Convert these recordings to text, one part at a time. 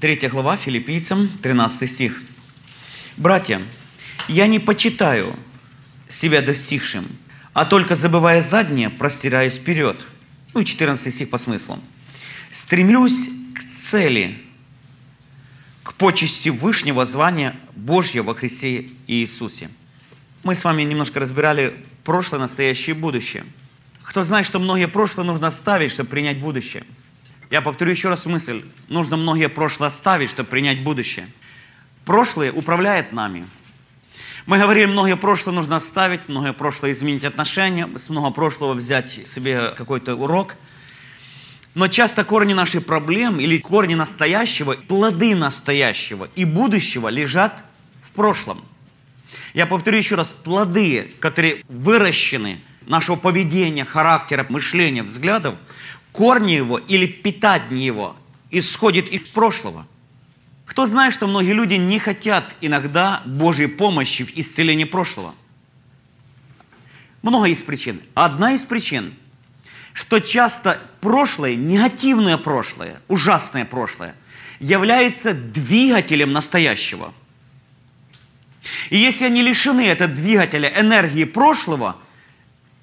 3 глава Филиппийцам, 13 стих. «Братья, я не почитаю себя достигшим, а только забывая заднее, простираюсь вперед». Ну и 14 стих по смыслу. «Стремлюсь к цели, к почести Вышнего звания Божьего во Христе Иисусе». Мы с вами немножко разбирали прошлое, настоящее и будущее. Кто знает, что многие прошлое нужно оставить, чтобы принять будущее – я повторю еще раз мысль. Нужно многие прошлое оставить, чтобы принять будущее. Прошлое управляет нами. Мы говорим, многие прошлое нужно оставить, многое прошлое изменить отношения, с много прошлого взять себе какой-то урок. Но часто корни нашей проблем или корни настоящего, плоды настоящего и будущего лежат в прошлом. Я повторю еще раз, плоды, которые выращены нашего поведения, характера, мышления, взглядов – корни его или питание его исходит из прошлого. Кто знает, что многие люди не хотят иногда Божьей помощи в исцелении прошлого? Много есть причин. Одна из причин, что часто прошлое, негативное прошлое, ужасное прошлое, является двигателем настоящего. И если они лишены этого двигателя энергии прошлого,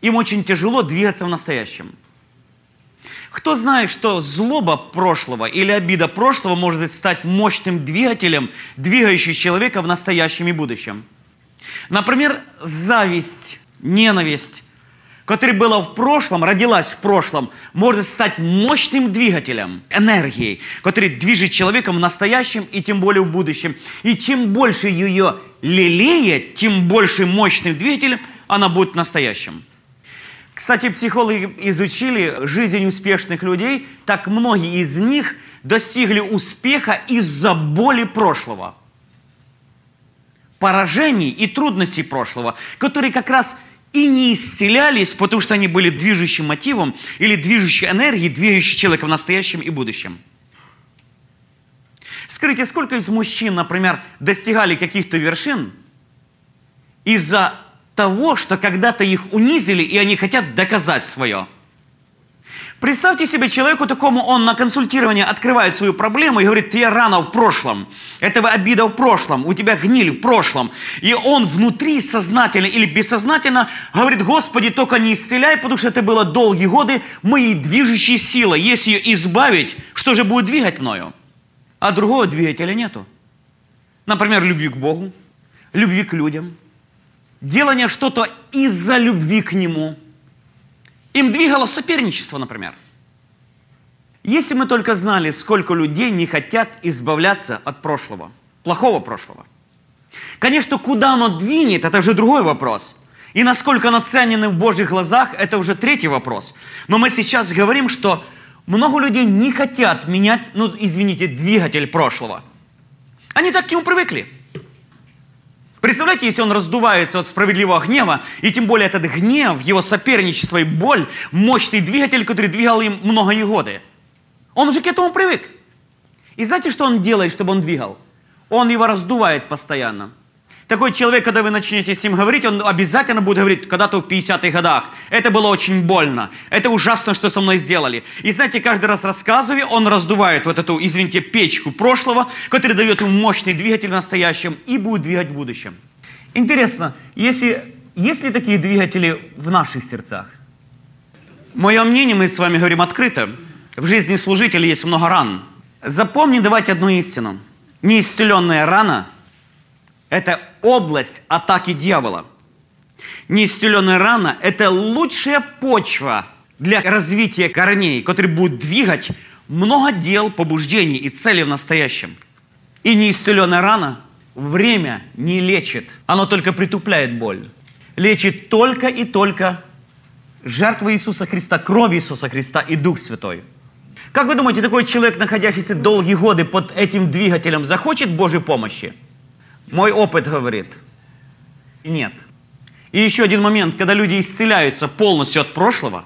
им очень тяжело двигаться в настоящем. Кто знает, что злоба прошлого или обида прошлого может стать мощным двигателем, двигающим человека в настоящем и будущем? Например, зависть, ненависть, которая была в прошлом, родилась в прошлом, может стать мощным двигателем, энергией, который движет человеком в настоящем и тем более в будущем. И чем больше ее лелеет, тем больше мощным двигателем она будет в настоящем. Кстати, психологи изучили жизнь успешных людей, так многие из них достигли успеха из-за боли прошлого, поражений и трудностей прошлого, которые как раз и не исцелялись, потому что они были движущим мотивом или движущей энергией, двигающей человека в настоящем и будущем. Скажите, сколько из мужчин, например, достигали каких-то вершин из-за того, что когда-то их унизили, и они хотят доказать свое. Представьте себе человеку такому, он на консультировании открывает свою проблему и говорит, тебе рана в прошлом, этого обида в прошлом, у тебя гниль в прошлом. И он внутри сознательно или бессознательно говорит, Господи, только не исцеляй, потому что это было долгие годы моей движущей силой. Если ее избавить, что же будет двигать мною? А другого двигателя нету. Например, любви к Богу, любви к людям – делание что-то из-за любви к Нему. Им двигало соперничество, например. Если мы только знали, сколько людей не хотят избавляться от прошлого, плохого прошлого. Конечно, куда оно двинет, это уже другой вопрос. И насколько оно ценено в Божьих глазах, это уже третий вопрос. Но мы сейчас говорим, что много людей не хотят менять, ну, извините, двигатель прошлого. Они так к нему привыкли. Представляете, если он раздувается от справедливого гнева, и тем более этот гнев, его соперничество и боль, мощный двигатель, который двигал им многие годы. Он уже к этому привык. И знаете, что он делает, чтобы он двигал? Он его раздувает постоянно. Такой человек, когда вы начнете с ним говорить, он обязательно будет говорить, когда-то в 50-х годах, это было очень больно, это ужасно, что со мной сделали. И знаете, каждый раз рассказывая, он раздувает вот эту, извините, печку прошлого, которая дает ему мощный двигатель в настоящем и будет двигать в будущем. Интересно, если, есть ли такие двигатели в наших сердцах? Мое мнение, мы с вами говорим открыто, в жизни служителя есть много ран. Запомни, давайте одну истину. Неисцеленная рана – это область атаки дьявола. Неисцеленная рана – это лучшая почва для развития корней, которые будут двигать много дел, побуждений и целей в настоящем. И неисцеленная рана время не лечит, оно только притупляет боль. Лечит только и только жертва Иисуса Христа, кровь Иисуса Христа и Дух Святой. Как вы думаете, такой человек, находящийся долгие годы под этим двигателем, захочет Божьей помощи? Мой опыт говорит, нет. И еще один момент, когда люди исцеляются полностью от прошлого,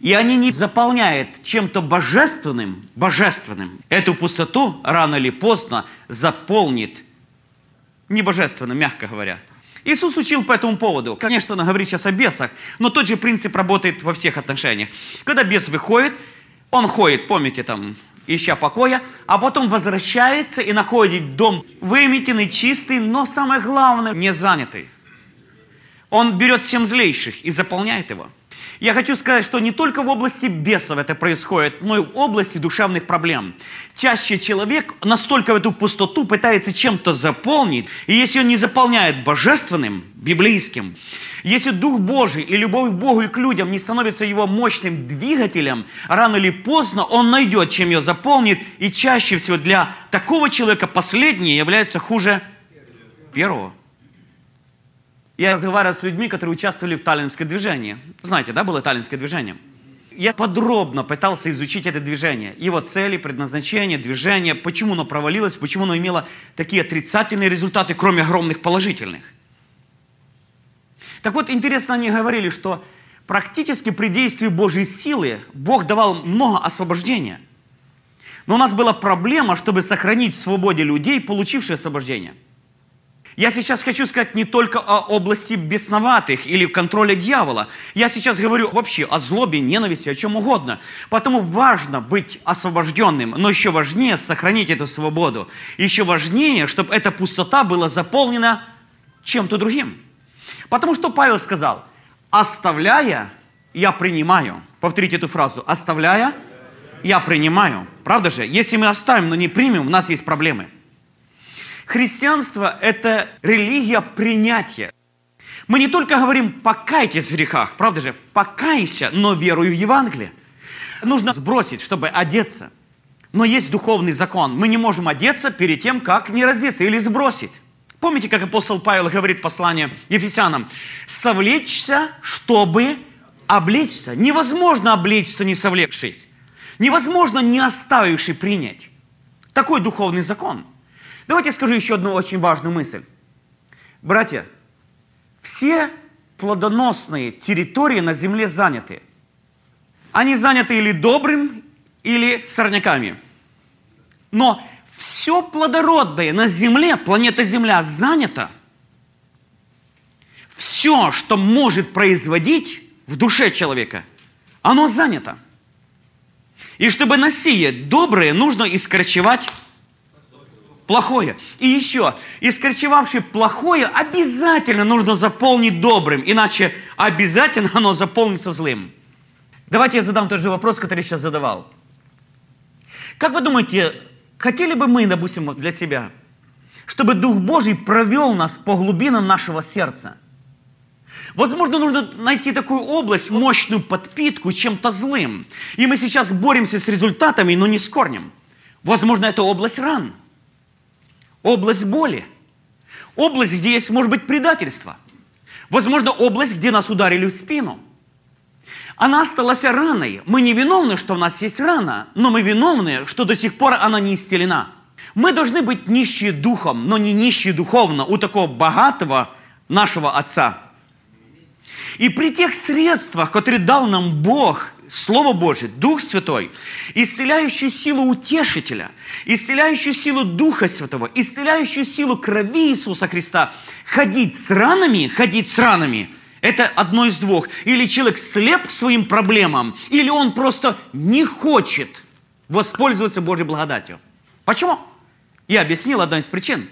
и они не заполняют чем-то божественным, божественным, эту пустоту рано или поздно заполнит не божественным, мягко говоря. Иисус учил по этому поводу. Конечно, он говорит сейчас о бесах, но тот же принцип работает во всех отношениях. Когда бес выходит, он ходит, помните, там, ища покоя, а потом возвращается и находит дом выметенный, чистый, но самое главное, не занятый. Он берет семь злейших и заполняет его. Я хочу сказать, что не только в области бесов это происходит, но и в области душевных проблем. Чаще человек настолько в эту пустоту пытается чем-то заполнить, и если он не заполняет божественным, библейским, если Дух Божий и любовь к Богу и к людям не становится его мощным двигателем, рано или поздно он найдет, чем ее заполнит, и чаще всего для такого человека последнее является хуже первого. Я разговаривал с людьми, которые участвовали в таллинском движении. Знаете, да, было таллинское движение? Я подробно пытался изучить это движение, его цели, предназначение, движение, почему оно провалилось, почему оно имело такие отрицательные результаты, кроме огромных положительных. Так вот, интересно, они говорили, что практически при действии Божьей силы Бог давал много освобождения. Но у нас была проблема, чтобы сохранить в свободе людей, получившие освобождение – я сейчас хочу сказать не только о области бесноватых или контроля дьявола. Я сейчас говорю вообще о злобе, ненависти, о чем угодно. Потому важно быть освобожденным, но еще важнее сохранить эту свободу. Еще важнее, чтобы эта пустота была заполнена чем-то другим. Потому что Павел сказал, оставляя, я принимаю. Повторите эту фразу, оставляя, я принимаю. Правда же? Если мы оставим, но не примем, у нас есть проблемы. Христианство – это религия принятия. Мы не только говорим «покайтесь в грехах», правда же? «Покайся, но веруй в Евангелие». Нужно сбросить, чтобы одеться. Но есть духовный закон. Мы не можем одеться перед тем, как не раздеться или сбросить. Помните, как апостол Павел говорит в послании Ефесянам? «Совлечься, чтобы облечься». Невозможно облечься, не совлекшись. Невозможно, не оставивший принять. Такой духовный закон – Давайте скажу еще одну очень важную мысль. Братья, все плодоносные территории на земле заняты. Они заняты или добрым, или сорняками. Но все плодородное на земле, планета Земля, занята. Все, что может производить в душе человека, оно занято. И чтобы насеять доброе, нужно искорчевать плохое. И еще, искорчевавший плохое обязательно нужно заполнить добрым, иначе обязательно оно заполнится злым. Давайте я задам тот же вопрос, который я сейчас задавал. Как вы думаете, хотели бы мы, допустим, для себя, чтобы Дух Божий провел нас по глубинам нашего сердца? Возможно, нужно найти такую область, мощную подпитку чем-то злым. И мы сейчас боремся с результатами, но не с корнем. Возможно, это область ран – область боли, область, где есть, может быть, предательство, возможно, область, где нас ударили в спину. Она осталась раной. Мы не виновны, что у нас есть рана, но мы виновны, что до сих пор она не исцелена. Мы должны быть нищие духом, но не нищие духовно у такого богатого нашего Отца. И при тех средствах, которые дал нам Бог, Слово Божье, Дух Святой, исцеляющую силу утешителя, исцеляющую силу Духа Святого, исцеляющую силу крови Иисуса Христа. Ходить с ранами, ходить с ранами – это одно из двух. Или человек слеп к своим проблемам, или он просто не хочет воспользоваться Божьей благодатью. Почему? Я объяснил одну из причин.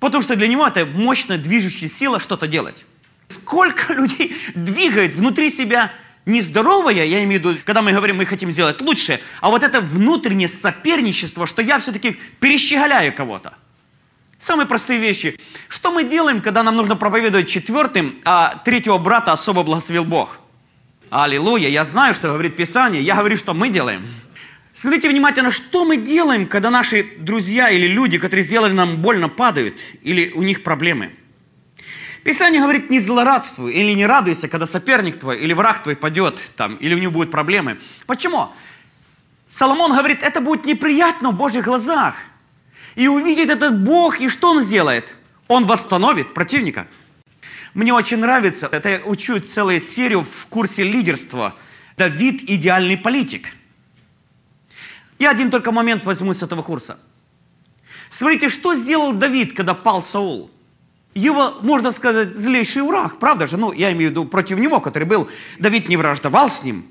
Потому что для него это мощная движущая сила что-то делать. Сколько людей двигает внутри себя нездоровое, я имею в виду, когда мы говорим, мы хотим сделать лучше, а вот это внутреннее соперничество, что я все-таки перещеголяю кого-то. Самые простые вещи. Что мы делаем, когда нам нужно проповедовать четвертым, а третьего брата особо благословил Бог? Аллилуйя, я знаю, что говорит Писание, я говорю, что мы делаем. Смотрите внимательно, что мы делаем, когда наши друзья или люди, которые сделали нам больно, падают, или у них проблемы – Писание говорит, не злорадствуй или не радуйся, когда соперник твой или враг твой падет, там, или у него будут проблемы. Почему? Соломон говорит, это будет неприятно в Божьих глазах. И увидит этот Бог, и что он сделает? Он восстановит противника. Мне очень нравится, это я учу целую серию в курсе лидерства. Давид – идеальный политик. Я один только момент возьму с этого курса. Смотрите, что сделал Давид, когда пал Саул? Его, можно сказать, злейший враг, правда же? Ну, я имею в виду против него, который был, Давид не враждовал с ним.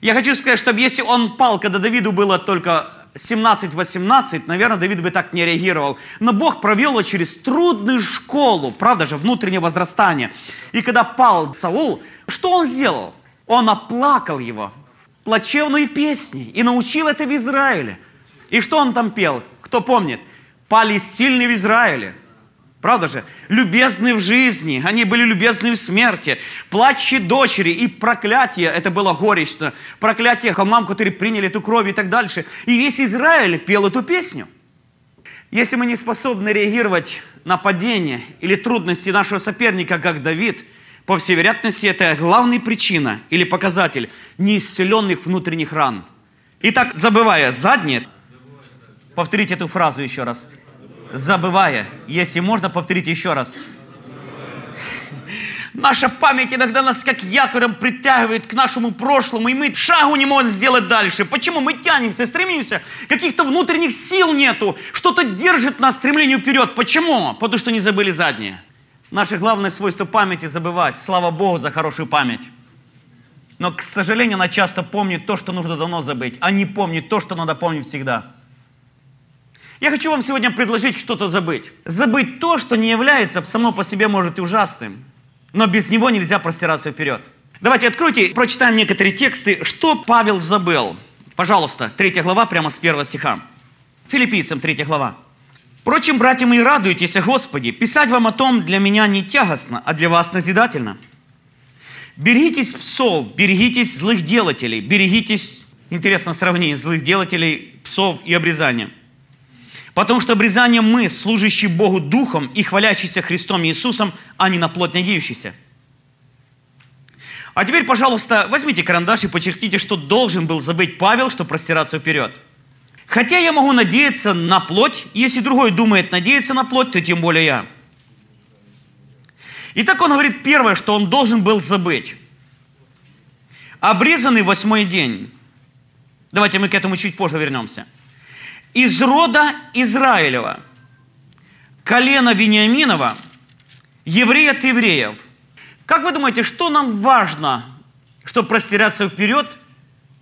Я хочу сказать, что если он пал, когда Давиду было только 17-18, наверное, Давид бы так не реагировал. Но Бог провел его через трудную школу, правда же, внутреннее возрастание. И когда пал Саул, что он сделал? Он оплакал его, плачевную песни, и научил это в Израиле. И что он там пел? Кто помнит? Пали сильные в Израиле. Правда же? Любезны в жизни, они были любезны в смерти. Плачьте дочери и проклятие, это было горечно. Проклятие холмам, которые приняли эту кровь и так дальше. И весь Израиль пел эту песню. Если мы не способны реагировать на падение или трудности нашего соперника, как Давид, по всей вероятности, это главная причина или показатель неисцеленных внутренних ран. Итак, забывая заднее, повторите эту фразу еще раз – забывая. Если можно, повторить еще раз. Наша память иногда нас как якорем притягивает к нашему прошлому, и мы шагу не можем сделать дальше. Почему? Мы тянемся, стремимся, каких-то внутренних сил нету, что-то держит нас стремлению вперед. Почему? Потому что не забыли заднее. Наше главное свойство памяти забывать. Слава Богу за хорошую память. Но, к сожалению, она часто помнит то, что нужно давно забыть, а не помнит то, что надо помнить всегда. Я хочу вам сегодня предложить что-то забыть. Забыть то, что не является само по себе, может, и ужасным. Но без него нельзя простираться вперед. Давайте откройте, прочитаем некоторые тексты, что Павел забыл. Пожалуйста, третья глава, прямо с первого стиха. Филиппийцам, третья глава. Впрочем, братья мои, радуйтесь о Господе. Писать вам о том для меня не тягостно, а для вас назидательно. Берегитесь псов, берегитесь злых делателей, берегитесь, интересное сравнение, злых делателей, псов и обрезания – Потому что обрезание мы, служащие Богу Духом и хвалящиеся Христом Иисусом, а не на плоть надеющиеся. А теперь, пожалуйста, возьмите карандаш и подчеркните, что должен был забыть Павел, чтобы простираться вперед. Хотя я могу надеяться на плоть, если другой думает надеяться на плоть, то тем более я. Итак, он говорит первое, что он должен был забыть. Обрезанный восьмой день. Давайте мы к этому чуть позже вернемся – из рода Израилева, колена Вениаминова, еврея от евреев. Как вы думаете, что нам важно, чтобы простираться вперед,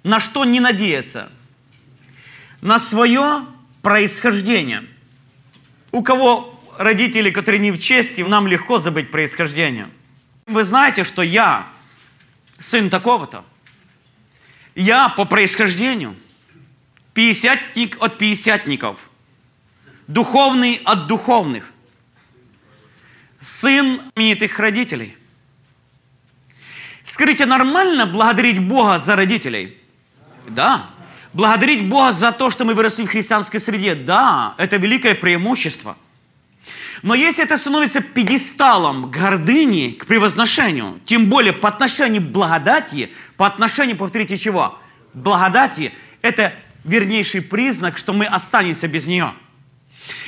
на что не надеяться? На свое происхождение. У кого родители, которые не в чести, нам легко забыть происхождение. Вы знаете, что я сын такого-то. Я по происхождению – Пятидесятник от пятидесятников. Духовный от духовных. Сын именитых родителей. Скажите, нормально благодарить Бога за родителей? Да. Благодарить Бога за то, что мы выросли в христианской среде? Да, это великое преимущество. Но если это становится пьедесталом гордыни к превозношению, тем более по отношению к благодати, по отношению, повторите, чего? Благодати, это вернейший признак, что мы останемся без нее.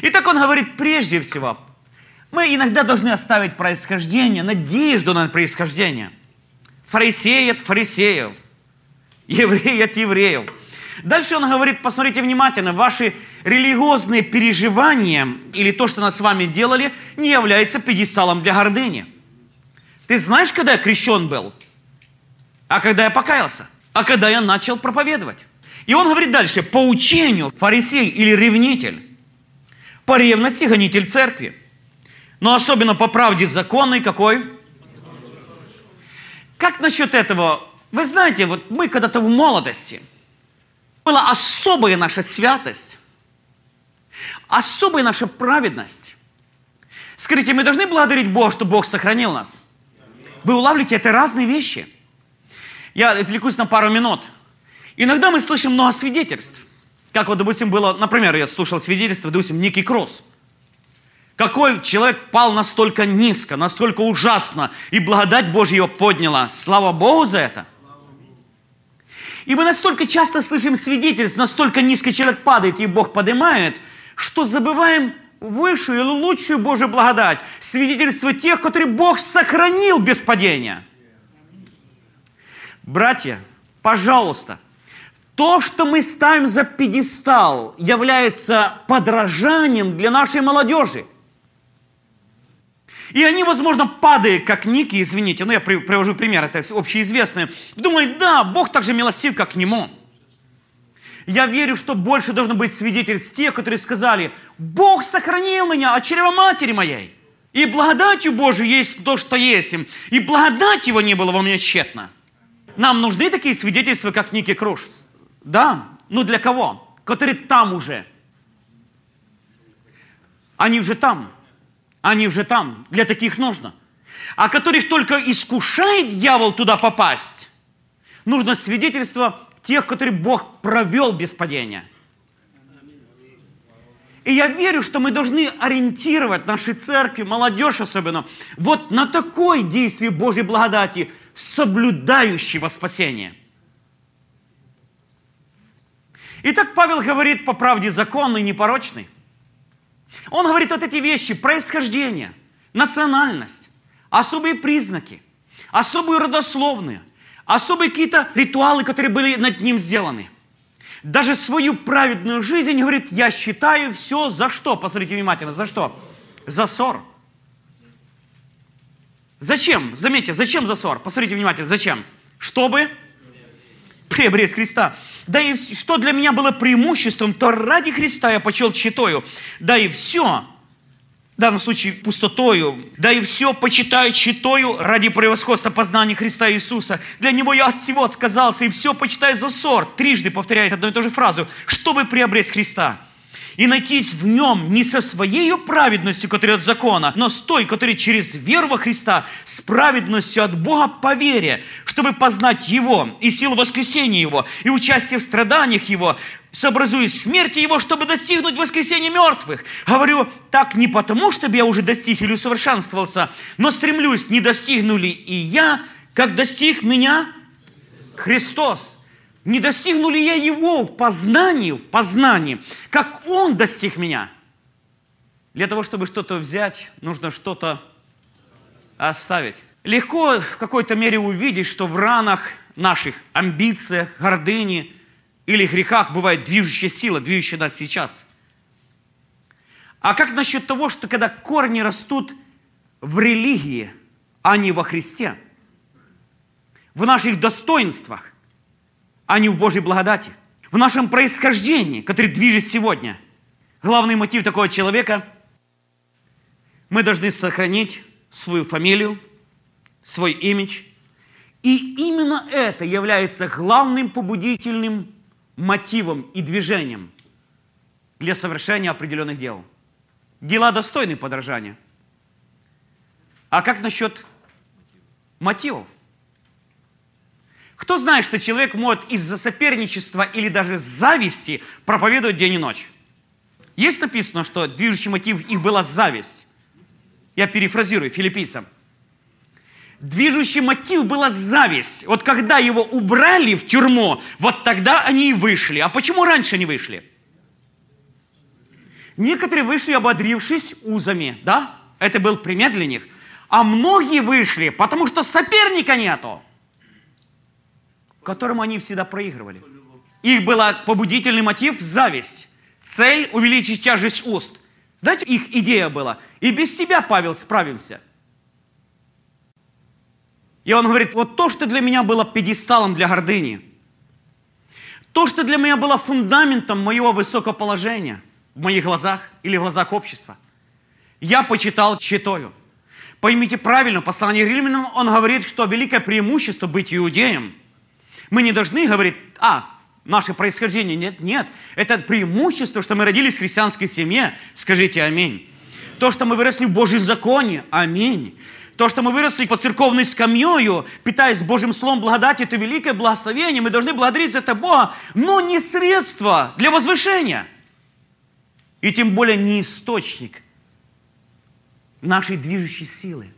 Итак, он говорит, прежде всего, мы иногда должны оставить происхождение, надежду на происхождение. Фарисеи от фарисеев, евреи от евреев. Дальше он говорит, посмотрите внимательно, ваши религиозные переживания или то, что над с вами делали, не является пьедесталом для гордыни. Ты знаешь, когда я крещен был? А когда я покаялся? А когда я начал проповедовать? И он говорит дальше, по учению фарисей или ревнитель, по ревности гонитель церкви, но особенно по правде законной какой? Как насчет этого? Вы знаете, вот мы когда-то в молодости, была особая наша святость, особая наша праведность. Скажите, мы должны благодарить Бога, что Бог сохранил нас? Вы улавливаете, это разные вещи. Я отвлекусь на пару минут – Иногда мы слышим много свидетельств. Как вот, допустим, было, например, я слушал свидетельство, допустим, Ники Кросс. Какой человек пал настолько низко, настолько ужасно, и благодать Божья его подняла. Слава Богу за это. И мы настолько часто слышим свидетельств, настолько низко человек падает, и Бог поднимает, что забываем высшую или лучшую Божью благодать, свидетельство тех, которые Бог сохранил без падения. Братья, пожалуйста, то, что мы ставим за пьедестал, является подражанием для нашей молодежи. И они, возможно, падая, как Ники, извините, ну я привожу пример, это общеизвестное, думают, да, Бог так же милостив, как к нему. Я верю, что больше должно быть свидетельств тех, которые сказали, Бог сохранил меня от чрева матери моей. И благодатью Божией есть то, что есть им. И благодать его не было во мне тщетно. Нам нужны такие свидетельства, как Ники Круш. Да, ну для кого? Которые там уже. Они уже там. Они уже там. Для таких нужно. А которых только искушает дьявол туда попасть, нужно свидетельство тех, которые Бог провел без падения. И я верю, что мы должны ориентировать наши церкви, молодежь особенно, вот на такое действие Божьей благодати, соблюдающего спасение. Итак, Павел говорит по правде законный, непорочный. Он говорит вот эти вещи, происхождение, национальность, особые признаки, особые родословные, особые какие-то ритуалы, которые были над ним сделаны – даже свою праведную жизнь, говорит, я считаю все за что? Посмотрите внимательно, за что? За ссор. Зачем? Заметьте, зачем за ссор? Посмотрите внимательно, зачем? Чтобы приобрести Христа. Да и что для меня было преимуществом, то ради Христа я почел читою. Да и все, в данном случае пустотою, да и все почитаю читою ради превосходства познания Христа Иисуса. Для Него я от всего отказался, и все почитаю за ссор. Трижды повторяет одну и ту же фразу, чтобы приобрести Христа. И найтись в нем не со своей праведностью, которая от закона, но с той, которая через веру во Христа, с праведностью от Бога по вере, чтобы познать Его и силу воскресения Его, и участие в страданиях Его, сообразуясь смерти Его, чтобы достигнуть воскресения мертвых. Говорю так не потому, чтобы я уже достиг или усовершенствовался, но стремлюсь, не достигнули и я, как достиг меня Христос. Не достигну ли я Его в познании, в познании, как Он достиг меня? Для того, чтобы что-то взять, нужно что-то оставить. Легко в какой-то мере увидеть, что в ранах наших амбициях, гордыни – или грехах бывает движущая сила, движущая нас сейчас. А как насчет того, что когда корни растут в религии, а не во Христе, в наших достоинствах, а не в Божьей благодати, в нашем происхождении, который движет сегодня. Главный мотив такого человека – мы должны сохранить свою фамилию, свой имидж. И именно это является главным побудительным мотивом и движением для совершения определенных дел. Дела достойны подражания. А как насчет мотивов? Кто знает, что человек может из-за соперничества или даже зависти проповедовать день и ночь? Есть написано, что движущий мотив их была зависть. Я перефразирую филиппийцам. Движущий мотив была зависть. Вот когда его убрали в тюрьму, вот тогда они и вышли. А почему раньше не вышли? Некоторые вышли, ободрившись узами, да? Это был пример для них. А многие вышли, потому что соперника нету, которому они всегда проигрывали. Их был побудительный мотив – зависть. Цель – увеличить тяжесть уст. Знаете, их идея была – и без тебя, Павел, справимся – и он говорит, вот то, что для меня было пьедесталом для гордыни, то, что для меня было фундаментом моего высокого положения в моих глазах или в глазах общества, я почитал читою. Поймите правильно, послание римлянам, он говорит, что великое преимущество быть иудеем. Мы не должны говорить, а, наше происхождение. Нет, нет. Это преимущество, что мы родились в христианской семье. Скажите аминь. То, что мы выросли в Божьем законе. Аминь. То, что мы выросли под церковной скамьей, питаясь Божьим Словом благодати, это великое благословение. Мы должны благодарить за это Бога, но не средство для возвышения. И тем более не источник нашей движущей силы.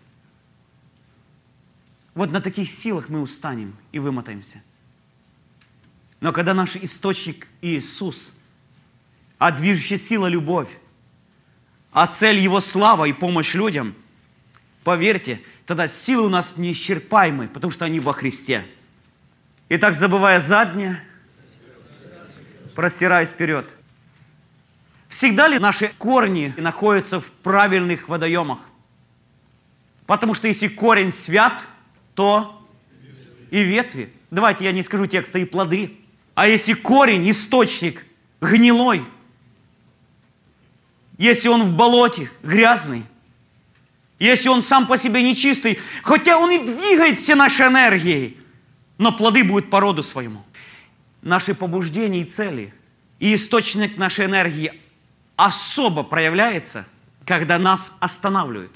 Вот на таких силах мы устанем и вымотаемся. Но когда наш источник Иисус, а движущая сила – любовь, а цель Его слава и помощь людям – Поверьте, тогда силы у нас неисчерпаемы, потому что они во Христе. Итак, забывая заднее, простираясь вперед. Всегда ли наши корни находятся в правильных водоемах? Потому что если корень свят, то и ветви. Давайте я не скажу текста и плоды. А если корень, источник гнилой, если он в болоте, грязный, если он сам по себе нечистый, хотя он и двигает все наши энергии, но плоды будут по роду своему. Наши побуждения и цели и источник нашей энергии особо проявляется, когда нас останавливают.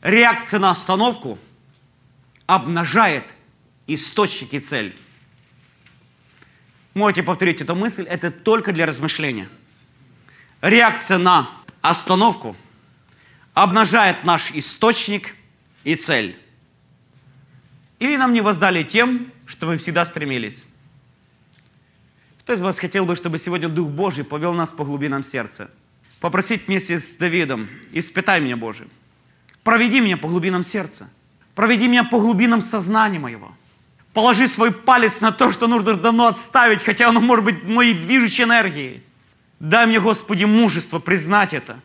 Реакция на остановку обнажает источник и цель. Можете повторить эту мысль, это только для размышления. Реакция на остановку обнажает наш источник и цель. Или нам не воздали тем, что мы всегда стремились. Кто из вас хотел бы, чтобы сегодня Дух Божий повел нас по глубинам сердца? Попросить вместе с Давидом, испытай меня, Боже. Проведи меня по глубинам сердца. Проведи меня по глубинам сознания моего. Положи свой палец на то, что нужно давно отставить, хотя оно может быть моей движущей энергией. Дай мне, Господи, мужество признать это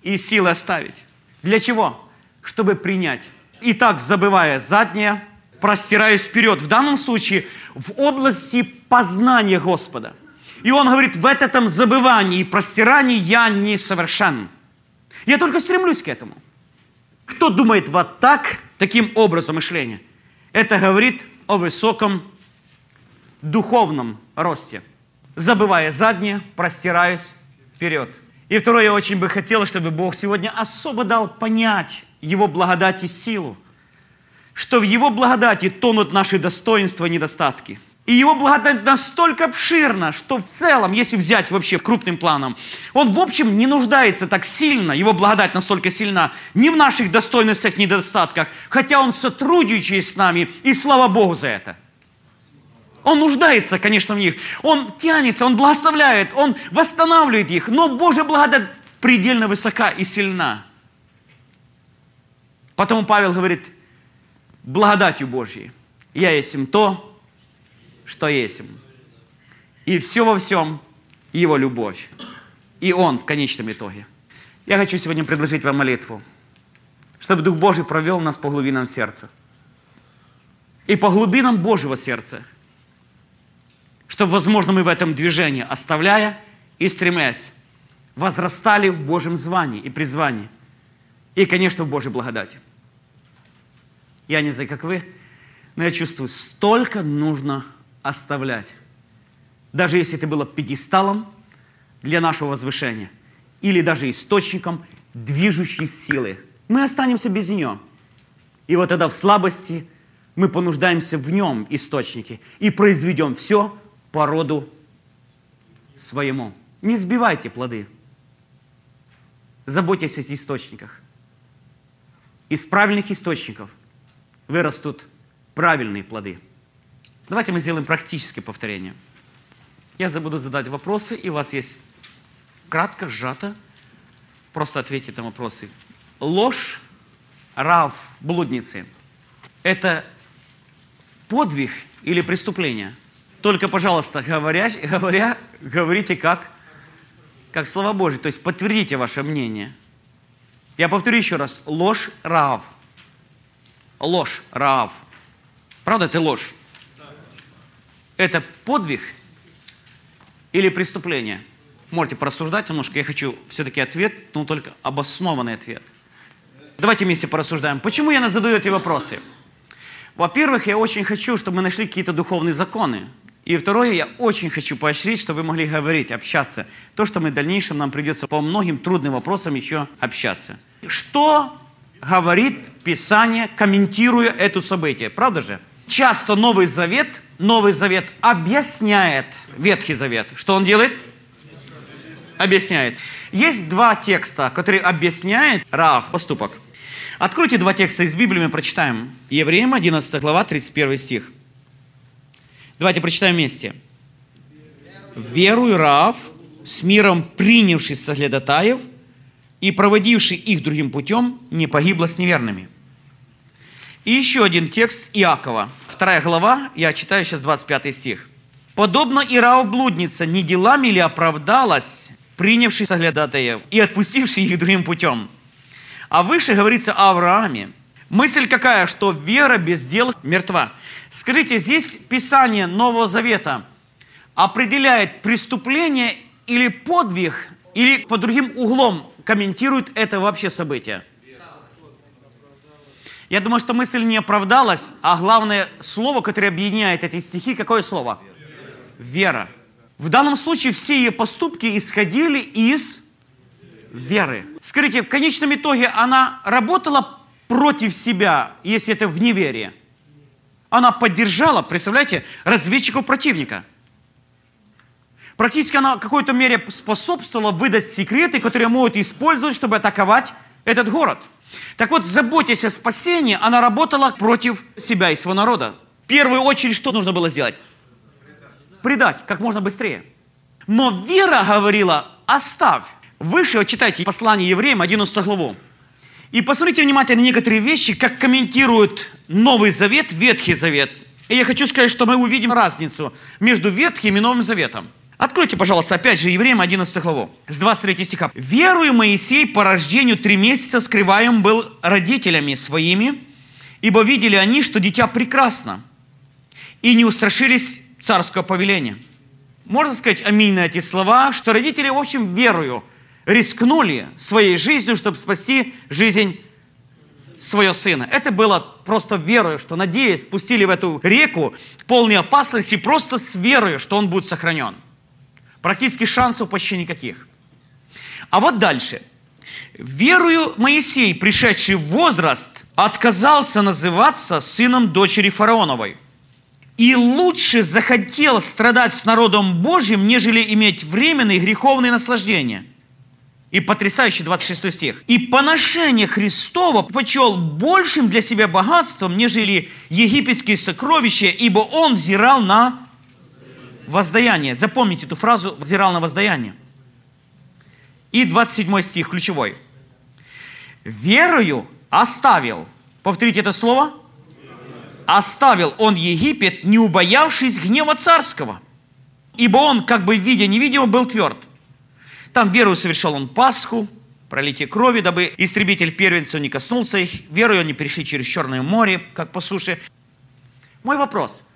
и силы оставить. Для чего? Чтобы принять. Итак, забывая заднее, простираюсь вперед. В данном случае в области познания Господа. И он говорит, в этом забывании и простирании я не совершен. Я только стремлюсь к этому. Кто думает вот так, таким образом мышления? Это говорит о высоком духовном росте. Забывая заднее, простираюсь вперед. И второе, я очень бы хотел, чтобы Бог сегодня особо дал понять Его благодать и силу, что в Его благодати тонут наши достоинства и недостатки. И Его благодать настолько обширна, что в целом, если взять вообще крупным планом, Он в общем не нуждается так сильно, Его благодать настолько сильна, ни в наших достоинностях, ни недостатках, хотя Он сотрудничает с нами, и слава Богу за это. Он нуждается, конечно, в них. Он тянется, он благословляет, он восстанавливает их. Но Божья благодать предельно высока и сильна. Потому Павел говорит, благодатью Божьей я есть им то, что есть. И все во всем Его любовь. И Он в конечном итоге. Я хочу сегодня предложить вам молитву, чтобы Дух Божий провел нас по глубинам сердца. И по глубинам Божьего сердца – чтобы, возможно, мы в этом движении, оставляя и стремясь, возрастали в Божьем звании и призвании. И, конечно, в Божьей благодати. Я не знаю, как вы, но я чувствую, столько нужно оставлять. Даже если это было пьедесталом для нашего возвышения, или даже источником движущей силы. Мы останемся без нее. И вот тогда в слабости мы понуждаемся в нем источнике и произведем все, по роду своему. Не сбивайте плоды. Заботьтесь о этих источниках. Из правильных источников вырастут правильные плоды. Давайте мы сделаем практическое повторение. Я забуду задать вопросы, и у вас есть кратко, сжато, просто ответьте на вопросы. Ложь, рав, блудницы – это подвиг или преступление – только, пожалуйста, говоря, говоря, говорите как? Как Слово Божье. То есть подтвердите ваше мнение. Я повторю еще раз. Ложь Раав. Ложь Раав. Правда, это ложь? Это подвиг или преступление? Можете порассуждать немножко. Я хочу все-таки ответ, но только обоснованный ответ. Давайте вместе порассуждаем. Почему я задаю эти вопросы? Во-первых, я очень хочу, чтобы мы нашли какие-то духовные законы. И второе, я очень хочу поощрить, чтобы вы могли говорить, общаться. То, что мы в дальнейшем нам придется по многим трудным вопросам еще общаться. Что говорит Писание, комментируя это событие? Правда же? Часто Новый Завет, Новый Завет объясняет Ветхий Завет. Что он делает? Объясняет. Есть два текста, которые объясняют Раав поступок. Откройте два текста из Библии, мы прочитаем. Евреям 11 глава, 31 стих. Давайте прочитаем вместе. «Веруй, Рав, с миром принявший соглядатаев и проводивший их другим путем, не погибла с неверными». И еще один текст Иакова, вторая глава, я читаю сейчас 25 стих. «Подобно Ирав блудница, не делами ли оправдалась, принявший соглядатаев и отпустивший их другим путем?» А выше говорится о Аврааме. Мысль какая, что вера без дел мертва. Скажите, здесь Писание Нового Завета определяет преступление или подвиг, или по другим углом комментирует это вообще событие? Я думаю, что мысль не оправдалась, а главное слово, которое объединяет эти стихи, какое слово? Вера. В данном случае все ее поступки исходили из веры. Скажите, в конечном итоге она работала против себя, если это в неверие. Она поддержала, представляете, разведчиков противника. Практически она в какой-то мере способствовала выдать секреты, которые могут использовать, чтобы атаковать этот город. Так вот, заботясь о спасении, она работала против себя и своего народа. В первую очередь, что нужно было сделать? Предать как можно быстрее. Но вера говорила, оставь. Выше вот читайте послание евреям, 11 главу. И посмотрите внимательно некоторые вещи, как комментируют Новый Завет, Ветхий Завет. И я хочу сказать, что мы увидим разницу между Ветхим и Новым Заветом. Откройте, пожалуйста, опять же, Евреям 11 главу, с 23 стиха. «Верую Моисей по рождению три месяца скрываем был родителями своими, ибо видели они, что дитя прекрасно, и не устрашились царского повеления». Можно сказать аминь на эти слова, что родители, в общем, верою рискнули своей жизнью, чтобы спасти жизнь своего сына. Это было просто верою, что, надеясь, спустили в эту реку полной опасности, просто с верою, что он будет сохранен. Практически шансов почти никаких. А вот дальше. Верую Моисей, пришедший в возраст, отказался называться сыном дочери фараоновой. И лучше захотел страдать с народом Божьим, нежели иметь временные греховные наслаждения. И потрясающий 26 стих. «И поношение Христова почел большим для себя богатством, нежели египетские сокровища, ибо он взирал на воздаяние. Запомните эту фразу «взирал на воздаяние». И 27 стих, ключевой. «Верою оставил». Повторите это слово. «Оставил он Египет, не убоявшись гнева царского, ибо он, как бы видя невидимо, был тверд». Там верою совершал он Пасху, пролитие крови, дабы истребитель первенцев не коснулся их. Верою они перешли через Черное море, как по суше. Мой вопрос –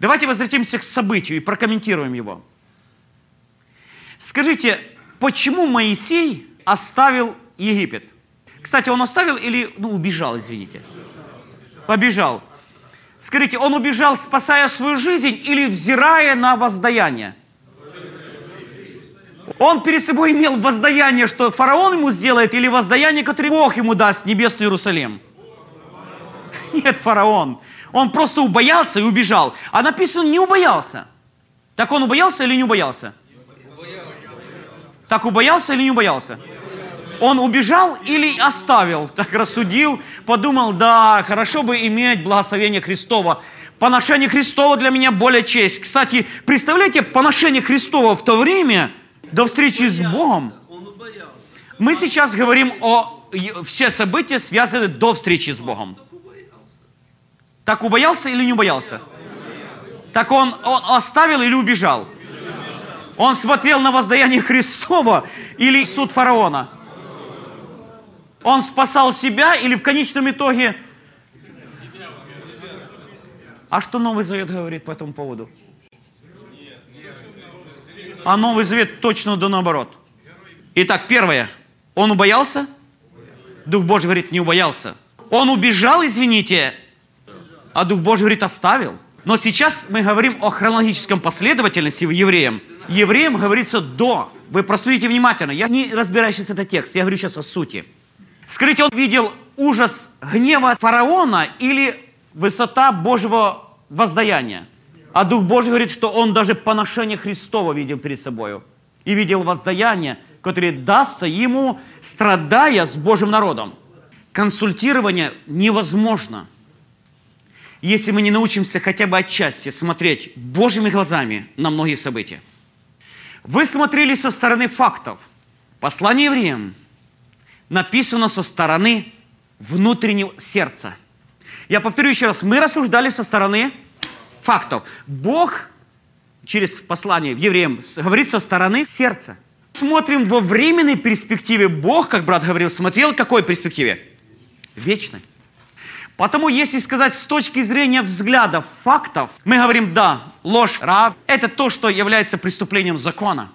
Давайте возвратимся к событию и прокомментируем его. Скажите, почему Моисей оставил Египет? Кстати, он оставил или ну, убежал, извините? Побежал. Скажите, он убежал, спасая свою жизнь или взирая на воздаяние? Он перед собой имел воздаяние, что фараон ему сделает, или воздаяние, которое Бог ему даст, небесный Иерусалим? Нет, фараон. Он просто убоялся и убежал. А написано, не убоялся. Так он убоялся или не убоялся? Так убоялся или не убоялся? Он убежал или оставил? Так рассудил, подумал, да, хорошо бы иметь благословение Христова. Поношение Христова для меня более честь. Кстати, представляете, поношение Христова в то время, до встречи с Богом, мы сейчас говорим о все события, связанные до встречи с Богом. Так убоялся или не убоялся? Так он, он оставил или убежал? Он смотрел на воздаяние Христова или суд фараона? Он спасал себя или в конечном итоге... А что Новый Завет говорит по этому поводу? А Новый Завет точно да наоборот. Итак, первое. Он убоялся? Дух Божий говорит, не убоялся. Он убежал, извините, а Дух Божий, говорит, оставил. Но сейчас мы говорим о хронологическом последовательности в евреям. Евреям говорится до. Вы просмотрите внимательно. Я не разбираюсь сейчас этот текст, я говорю сейчас о сути. Скажите, он видел ужас гнева фараона или высота Божьего воздаяния? А Дух Божий говорит, что он даже поношение Христова видел перед собой. И видел воздаяние, которое дастся ему, страдая с Божьим народом. Консультирование невозможно – если мы не научимся хотя бы отчасти смотреть Божьими глазами на многие события. Вы смотрели со стороны фактов. Послание евреям написано со стороны внутреннего сердца. Я повторю еще раз, мы рассуждали со стороны фактов. Бог через послание евреям говорит со стороны сердца. Смотрим во временной перспективе. Бог, как брат говорил, смотрел в какой перспективе? Вечной. Потому, если сказать с точки зрения взглядов, фактов, мы говорим, да, ложь, раб – это то, что является преступлением закона.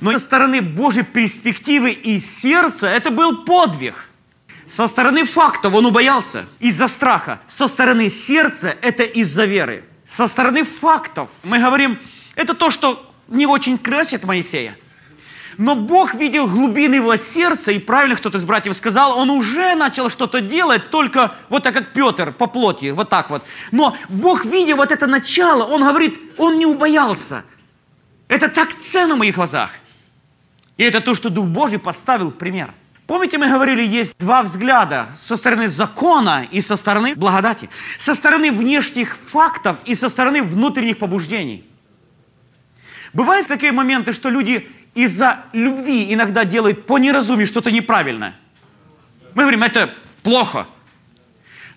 Но со стороны Божьей перспективы и сердца это был подвиг. Со стороны фактов он убоялся из-за страха. Со стороны сердца это из-за веры. Со стороны фактов мы говорим, это то, что не очень красит Моисея. Но Бог видел глубины его сердца, и правильно кто-то из братьев сказал, он уже начал что-то делать, только вот так, как Петр по плоти, вот так вот. Но Бог, видел вот это начало, он говорит, он не убоялся. Это так ценно в моих глазах. И это то, что Дух Божий поставил в пример. Помните, мы говорили, есть два взгляда со стороны закона и со стороны благодати. Со стороны внешних фактов и со стороны внутренних побуждений. Бывают такие моменты, что люди из-за любви иногда делают по неразумию что-то неправильное. Мы говорим, это плохо.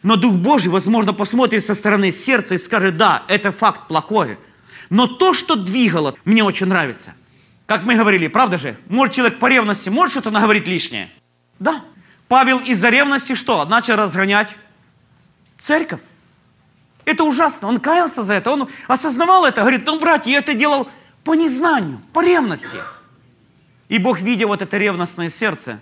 Но Дух Божий, возможно, посмотрит со стороны сердца и скажет, да, это факт плохой. Но то, что двигало, мне очень нравится. Как мы говорили, правда же? Может человек по ревности, может что-то наговорить лишнее? Да. Павел из-за ревности что? Начал разгонять церковь. Это ужасно. Он каялся за это. Он осознавал это. Говорит, ну, братья, я это делал по незнанию, по ревности. И Бог, видя вот это ревностное сердце,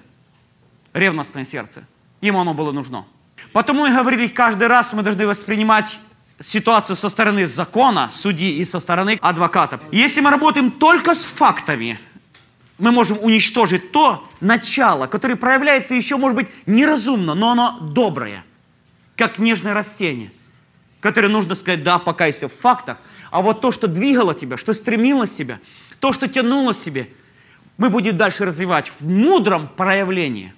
ревностное сердце, ему оно было нужно. Потому и говорили, каждый раз мы должны воспринимать ситуацию со стороны закона, судьи и со стороны адвоката. Если мы работаем только с фактами, мы можем уничтожить то начало, которое проявляется еще, может быть, неразумно, но оно доброе, как нежное растение, которое нужно сказать, да, покайся в фактах, а вот то, что двигало тебя, что стремилось себя, то, что тянуло себе, мы будем дальше развивать в мудром проявлении.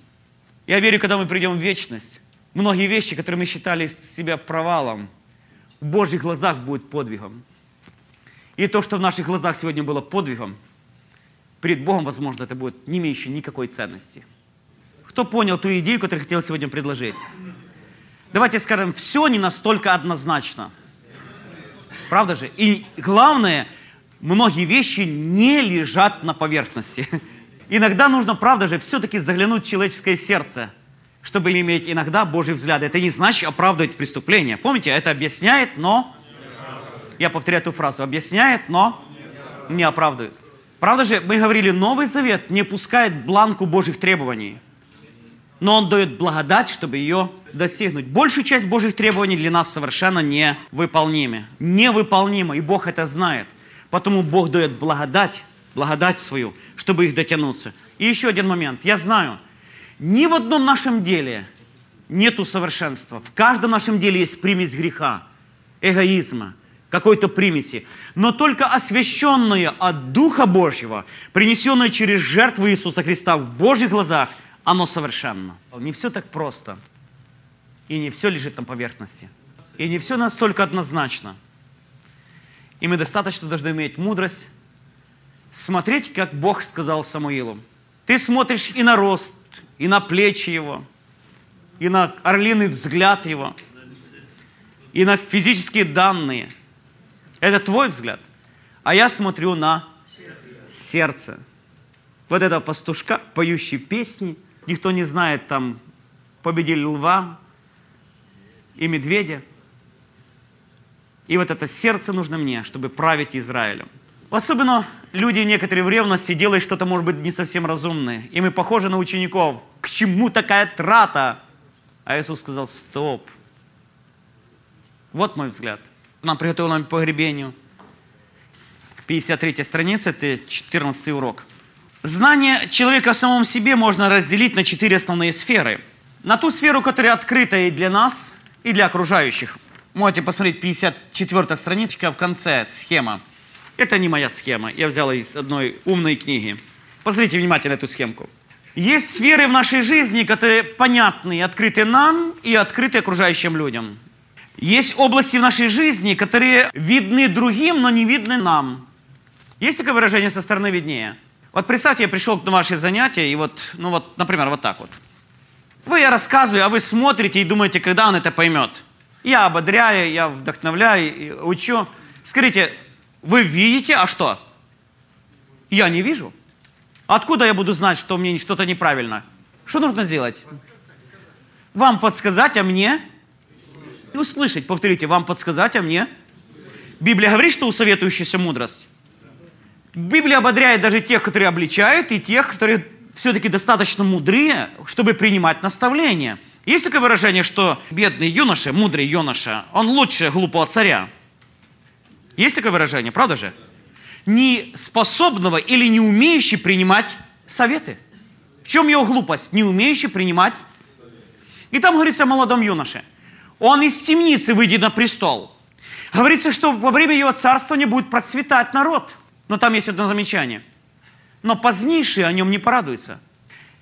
Я верю, когда мы придем в вечность, многие вещи, которые мы считали себя провалом, в Божьих глазах будет подвигом. И то, что в наших глазах сегодня было подвигом, перед Богом, возможно, это будет не имеющее никакой ценности. Кто понял ту идею, которую я хотел сегодня предложить? Давайте скажем, все не настолько однозначно. Правда же? И главное, многие вещи не лежат на поверхности. Иногда нужно, правда же, все-таки заглянуть в человеческое сердце – чтобы иметь иногда Божий взгляд. Это не значит оправдывать преступление. Помните, это объясняет, но... Я повторяю эту фразу. Объясняет, но не оправдывает. Правда же, мы говорили, Новый Завет не пускает бланку Божьих требований. Но он дает благодать, чтобы ее достигнуть. Большую часть Божьих требований для нас совершенно невыполнимы. Невыполнимы, и Бог это знает. Потому Бог дает благодать, благодать свою, чтобы их дотянуться. И еще один момент. Я знаю, ни в одном нашем деле нету совершенства. В каждом нашем деле есть примесь греха, эгоизма, какой-то примеси. Но только освященное от Духа Божьего, принесенное через жертву Иисуса Христа в Божьих глазах, оно совершенно. Не все так просто. И не все лежит на поверхности. И не все настолько однозначно. И мы достаточно должны иметь мудрость смотреть, как Бог сказал Самуилу. Ты смотришь и на рост, и на плечи его, и на орлиный взгляд его, и на физические данные. Это твой взгляд. А я смотрю на сердце. Вот этого пастушка, поющий песни. Никто не знает, там победили льва и медведя. И вот это сердце нужно мне, чтобы править Израилем. Особенно люди некоторые в ревности делают что-то, может быть, не совсем разумное. И мы похожи на учеников. К чему такая трата? А Иисус сказал, стоп. Вот мой взгляд. Нам приготовил нам погребению. 53 страница, это 14 урок. Знание человека о самом себе можно разделить на четыре основные сферы. На ту сферу, которая открыта и для нас, и для окружающих. Можете посмотреть 54 страничка в конце схема. Это не моя схема. Я взял из одной умной книги. Посмотрите внимательно эту схемку. Есть сферы в нашей жизни, которые понятны открыты нам, и открыты окружающим людям. Есть области в нашей жизни, которые видны другим, но не видны нам. Есть такое выражение со стороны виднее? Вот представьте, я пришел на ваши занятия, и вот, ну вот, например, вот так вот. Вы, я рассказываю, а вы смотрите и думаете, когда он это поймет. Я ободряю, я вдохновляю, учу. Скажите, вы видите, а что? Я не вижу. Откуда я буду знать, что мне что-то неправильно? Что нужно сделать? Вам подсказать, а мне и услышать. Повторите, вам подсказать, а мне. Библия говорит, что у советующихся мудрость. Библия ободряет даже тех, которые обличают, и тех, которые все-таки достаточно мудрые, чтобы принимать наставления. Есть такое выражение, что бедный юноша, мудрый юноша, он лучше глупого царя. Есть такое выражение, правда же? Не способного или не умеющий принимать советы. В чем его глупость? Не умеющий принимать. И там говорится о молодом юноше. Он из темницы выйдет на престол. Говорится, что во время его царствования будет процветать народ. Но там есть одно замечание. Но позднейшие о нем не порадуются.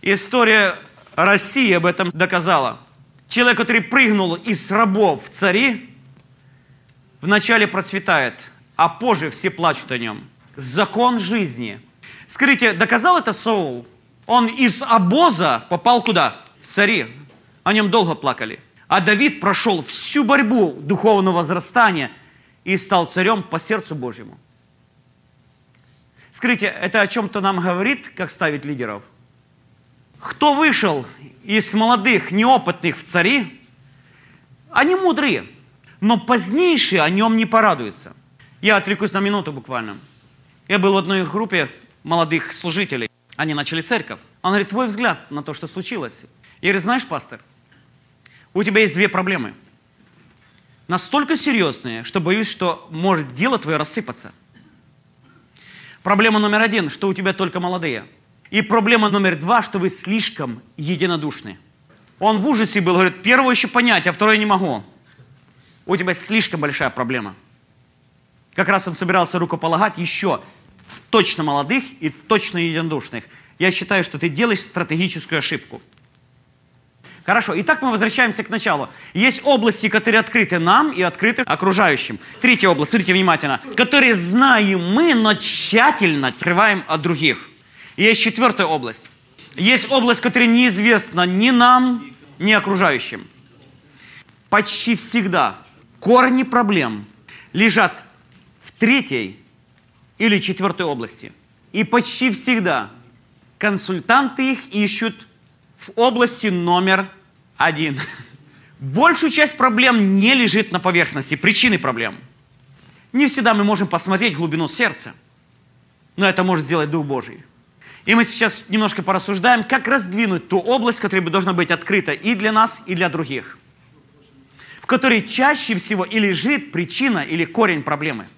История России об этом доказала. Человек, который прыгнул из рабов в цари, вначале процветает, а позже все плачут о нем. Закон жизни. Скажите, доказал это Саул? Он из обоза попал куда? В цари. О нем долго плакали. А Давид прошел всю борьбу духовного возрастания и стал царем по сердцу Божьему. Скажите, это о чем-то нам говорит, как ставить лидеров? Кто вышел из молодых, неопытных в цари, они мудрые, но позднейшие о нем не порадуются. Я отвлекусь на минуту буквально. Я был в одной группе молодых служителей. Они начали церковь. Он говорит, твой взгляд на то, что случилось. Я говорю, знаешь, пастор, у тебя есть две проблемы. Настолько серьезные, что боюсь, что может дело твое рассыпаться. Проблема номер один, что у тебя только молодые. И проблема номер два, что вы слишком единодушны. Он в ужасе был, говорит, первое еще понять, а второе не могу. У тебя слишком большая проблема. Как раз он собирался рукополагать еще точно молодых и точно единодушных. Я считаю, что ты делаешь стратегическую ошибку. Хорошо, итак мы возвращаемся к началу. Есть области, которые открыты нам и открыты окружающим. Третья область, смотрите внимательно, которые знаем мы, но тщательно скрываем от других. И есть четвертая область. Есть область, которая неизвестна ни нам, ни окружающим. Почти всегда корни проблем лежат в третьей или четвертой области. И почти всегда консультанты их ищут в области номер один. Большую часть проблем не лежит на поверхности, причины проблем. Не всегда мы можем посмотреть глубину сердца, но это может сделать Дух Божий. И мы сейчас немножко порассуждаем, как раздвинуть ту область, которая должна быть открыта и для нас, и для других, в которой чаще всего и лежит причина или корень проблемы –